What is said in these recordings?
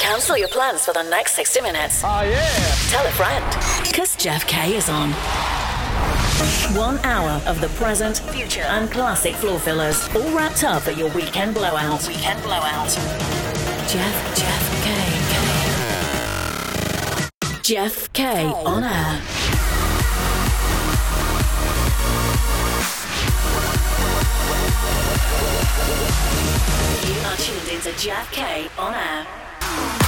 Cancel your plans for the next 60 minutes. Oh, yeah. Tell a friend. Because Jeff K is on. One hour of the present, future, and classic floor fillers, all wrapped up at your weekend blowout. Weekend blowout. Jeff, Jeff K. K. Jeff K on air. Into Jeff K on air.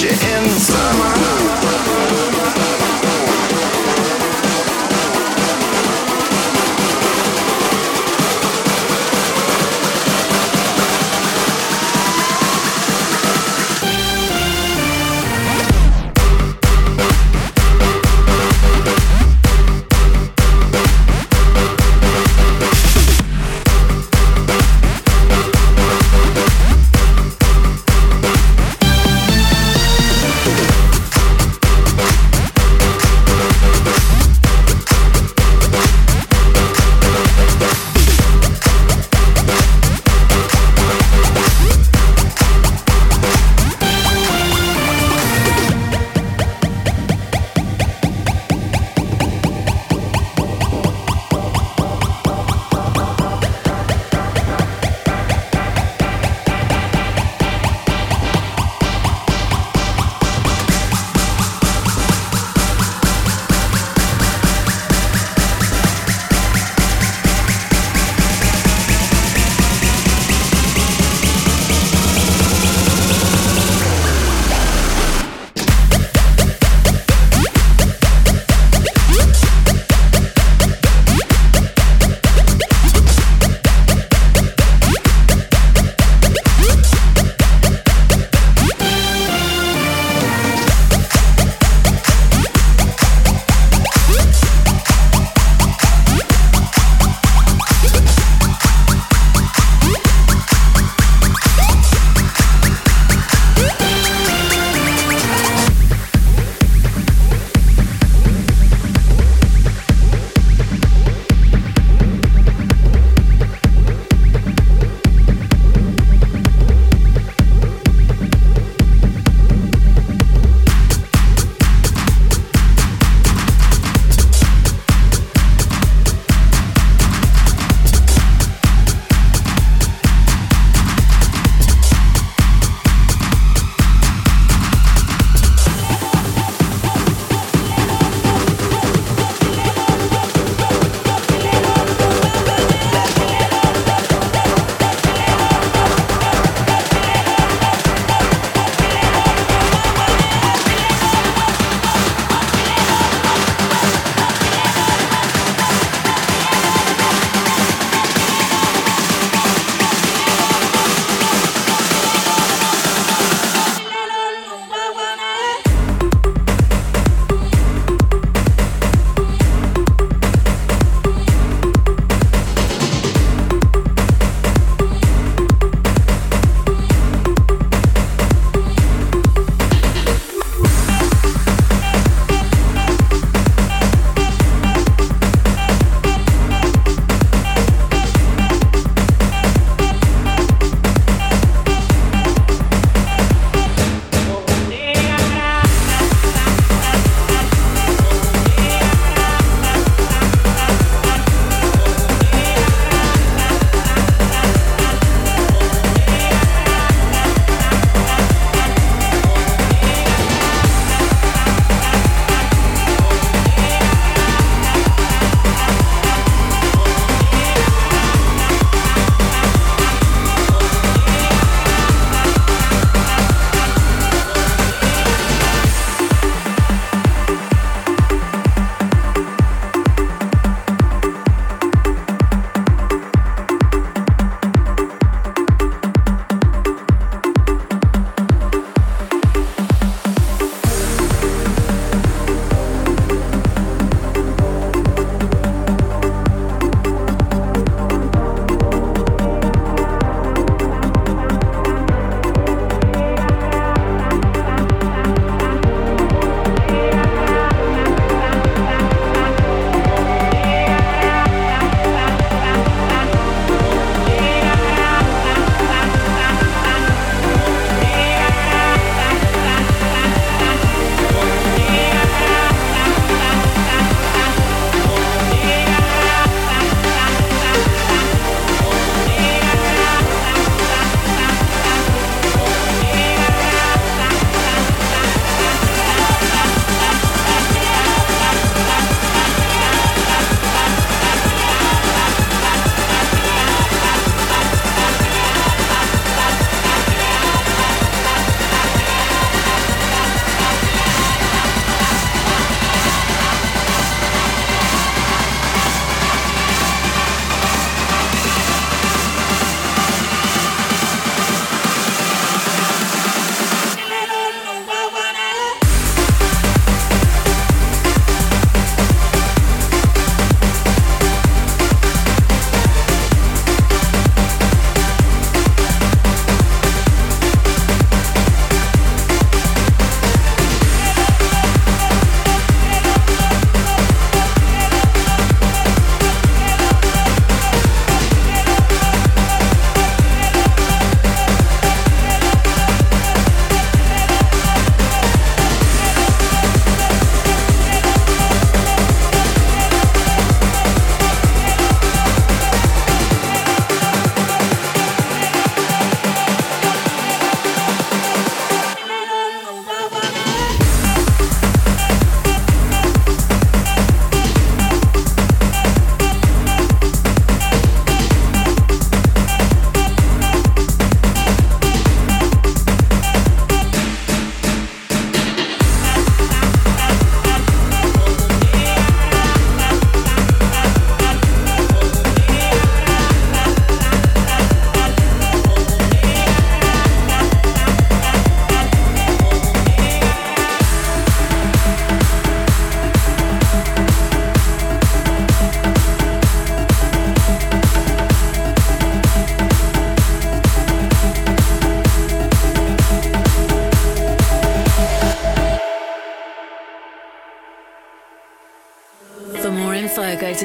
You in summer.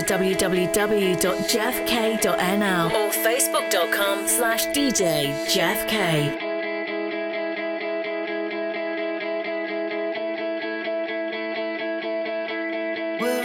www.jeffk.nl or facebook.com slash DJ Jeff K. We're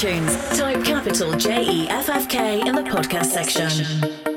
iTunes. Type capital J E F F K in the podcast section.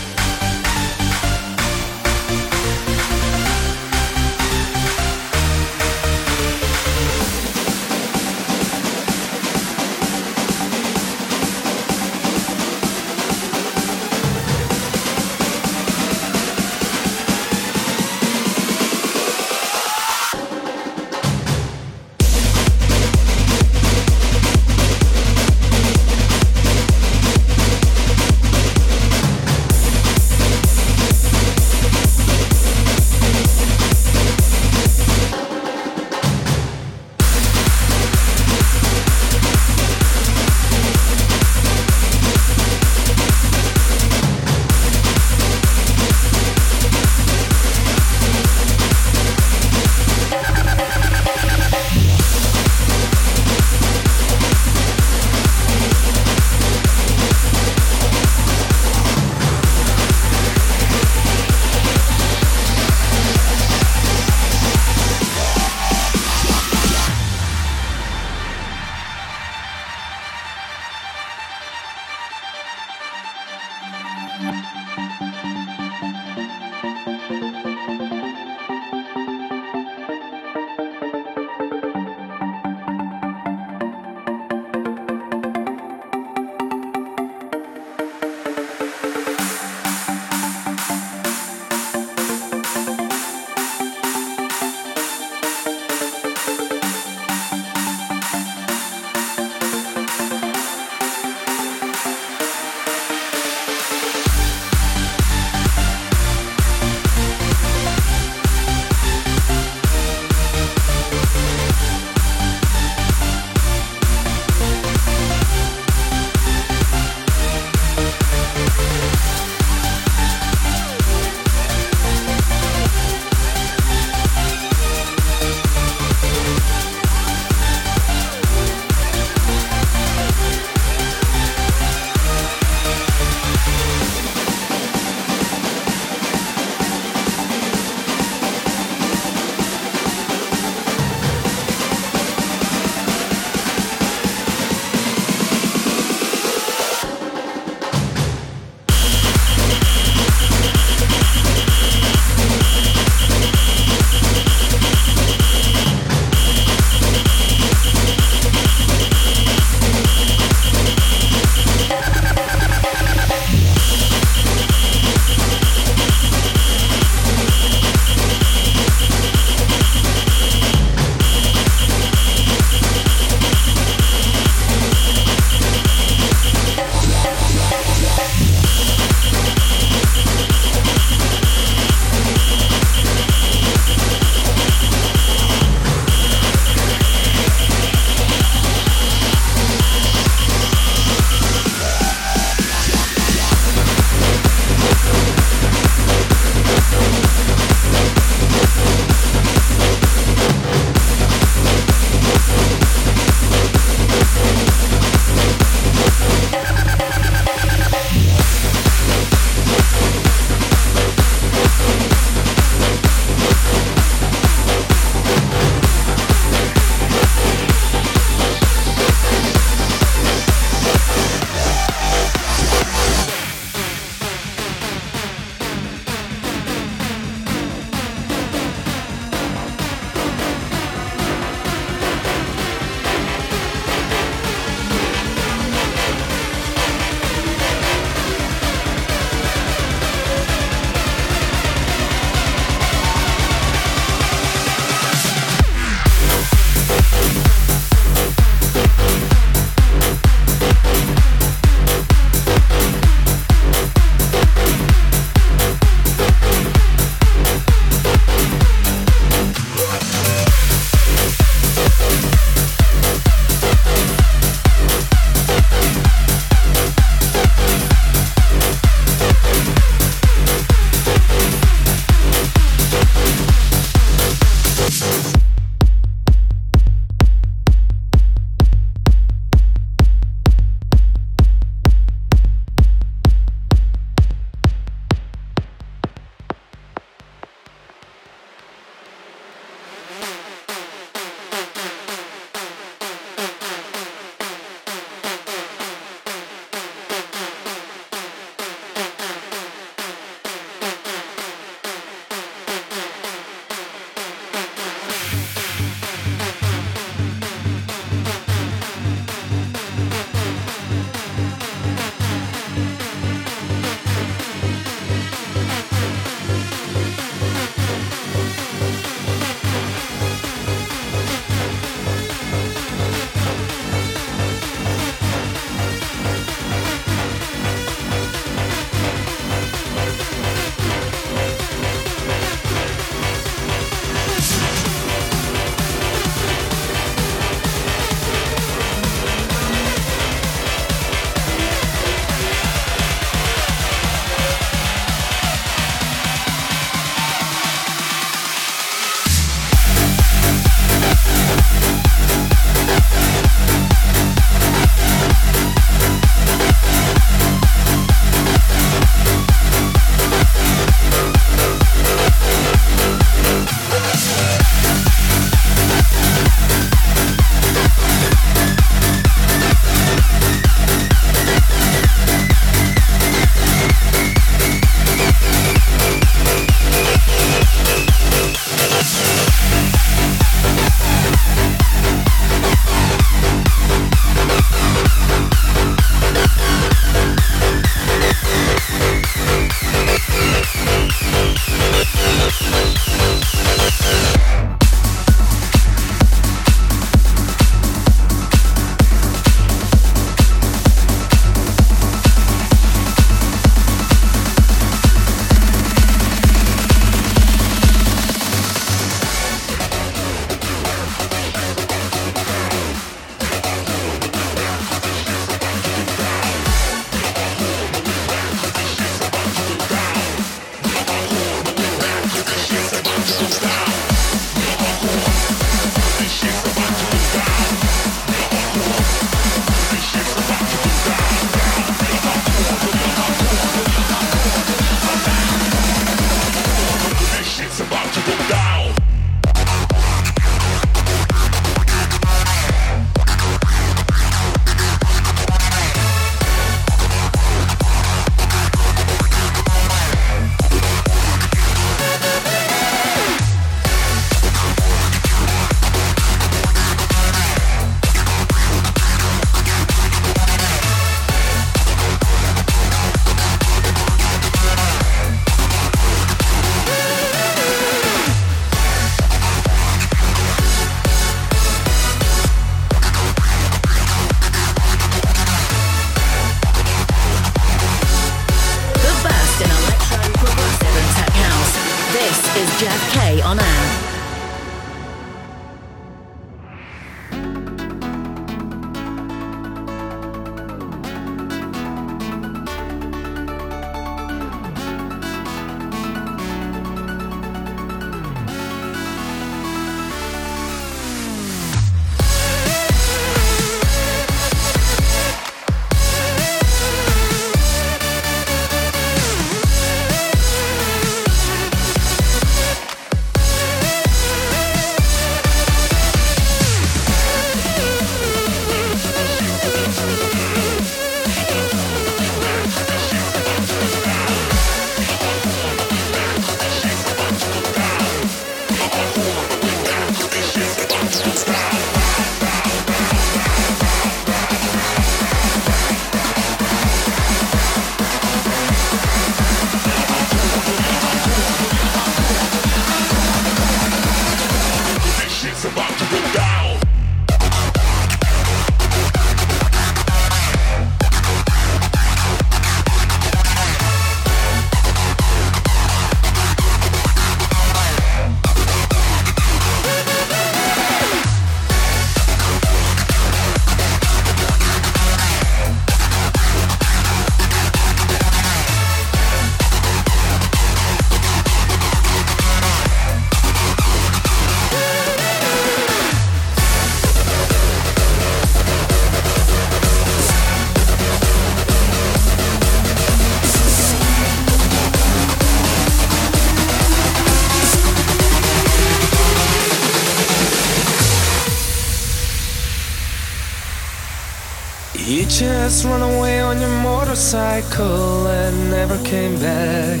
never came back.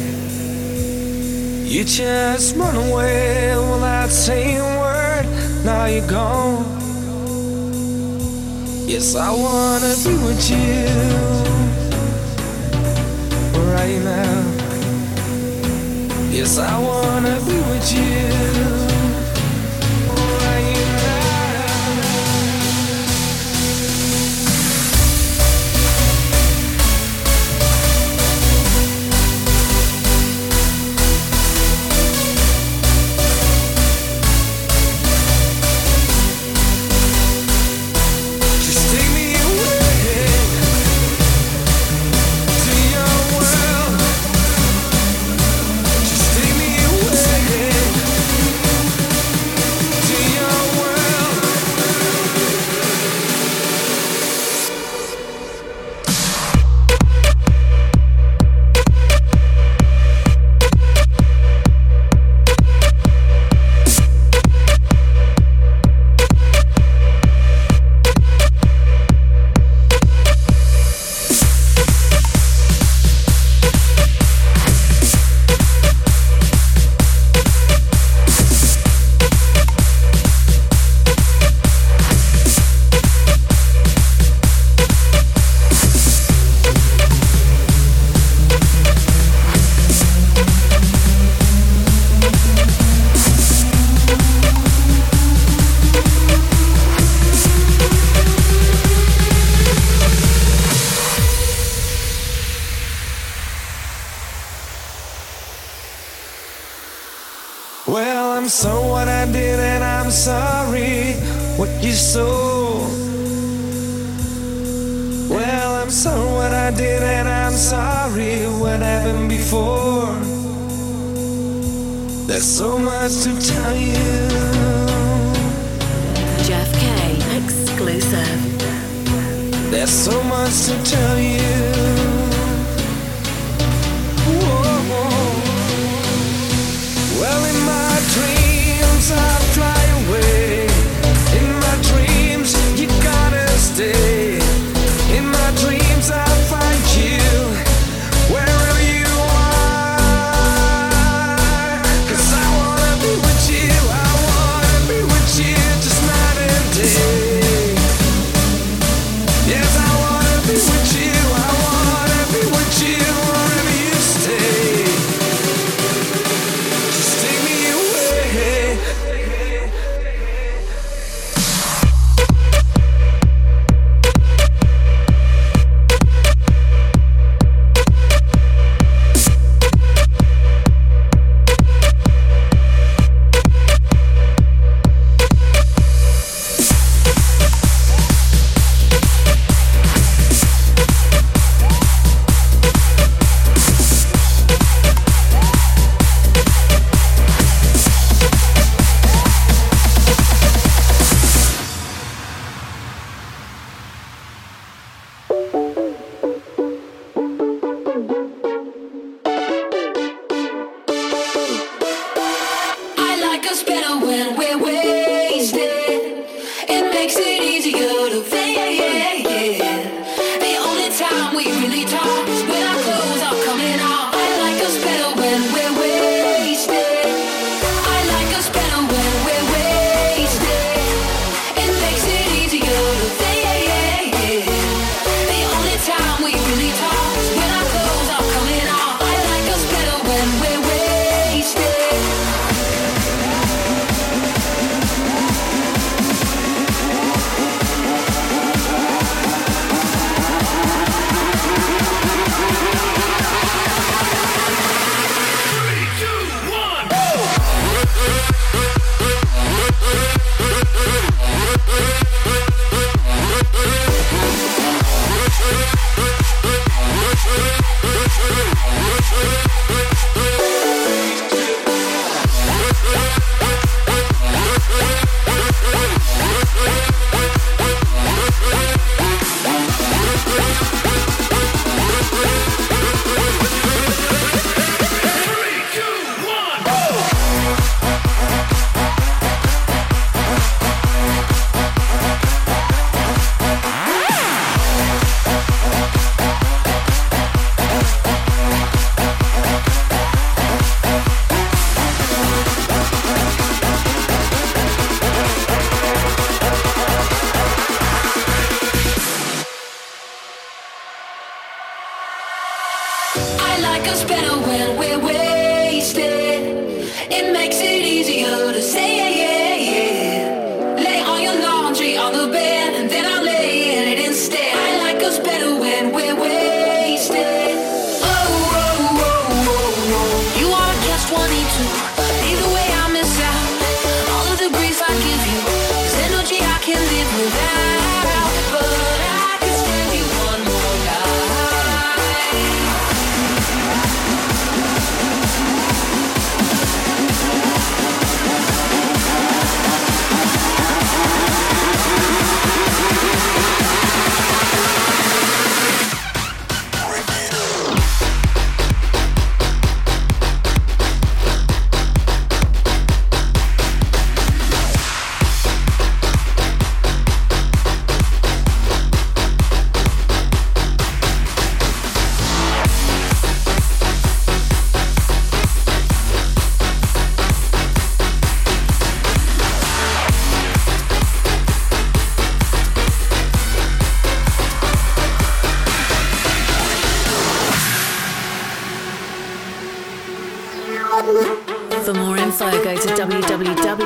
You just run away without saying a word. Now you're gone. Yes, I wanna be with you.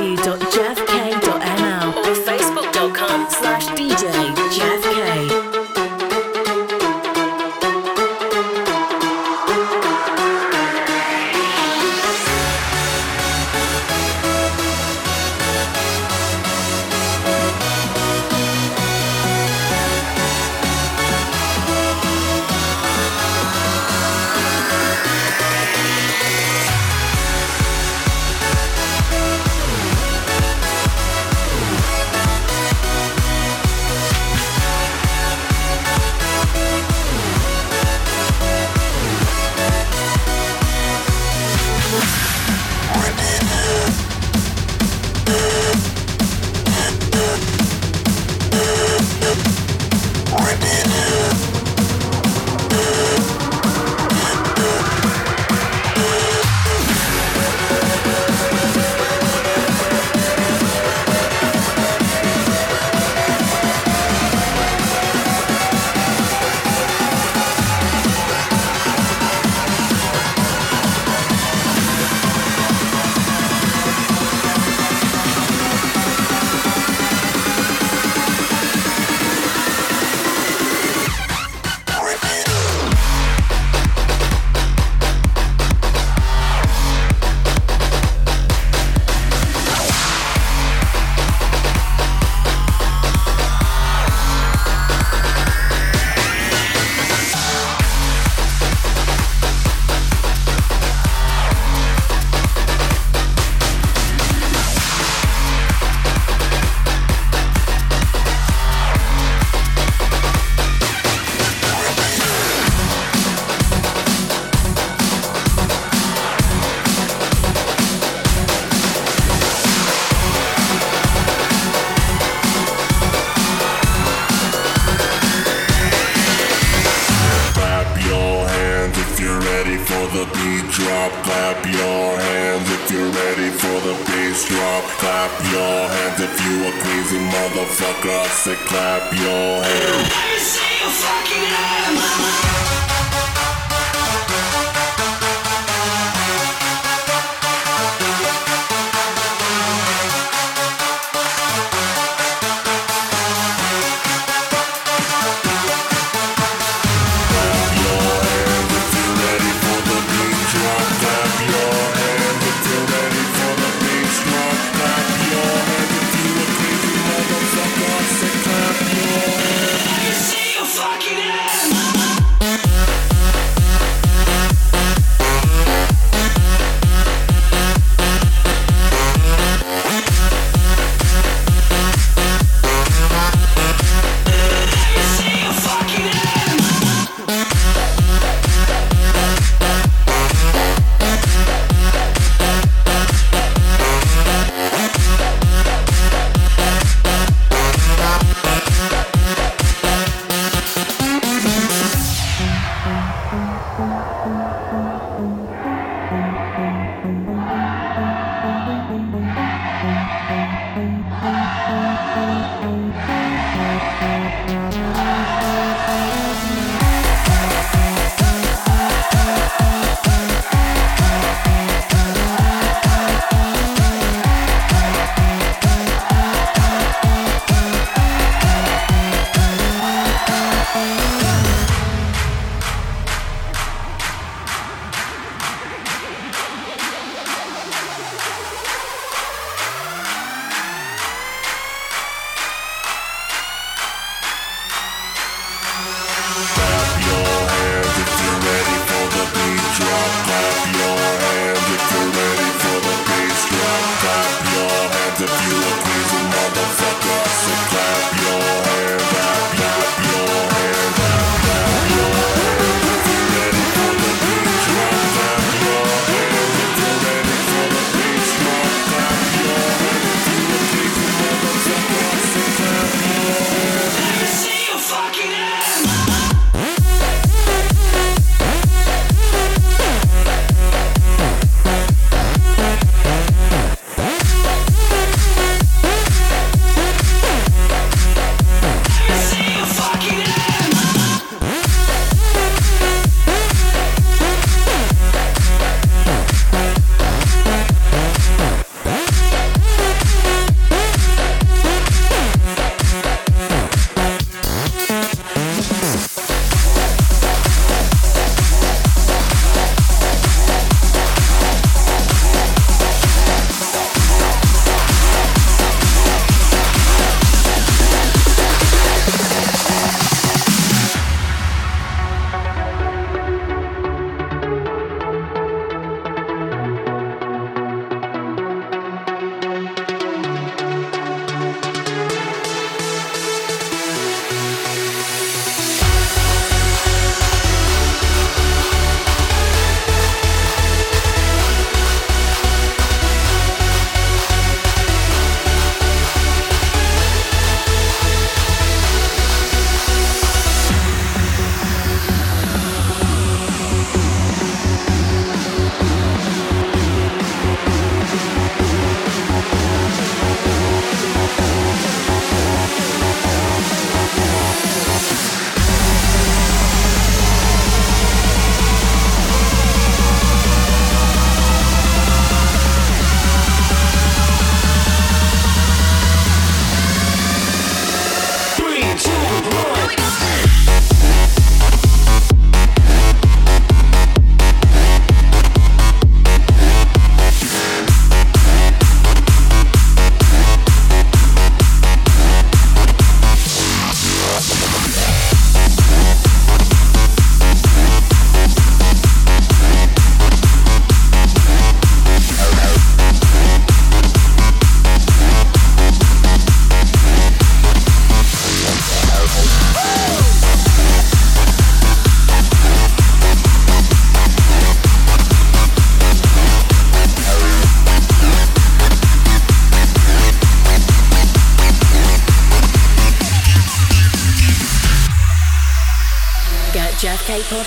www.jeffk.nl motherfucker, I say clap your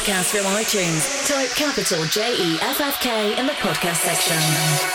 podcast from iTunes, type capital J E F F K in the podcast section.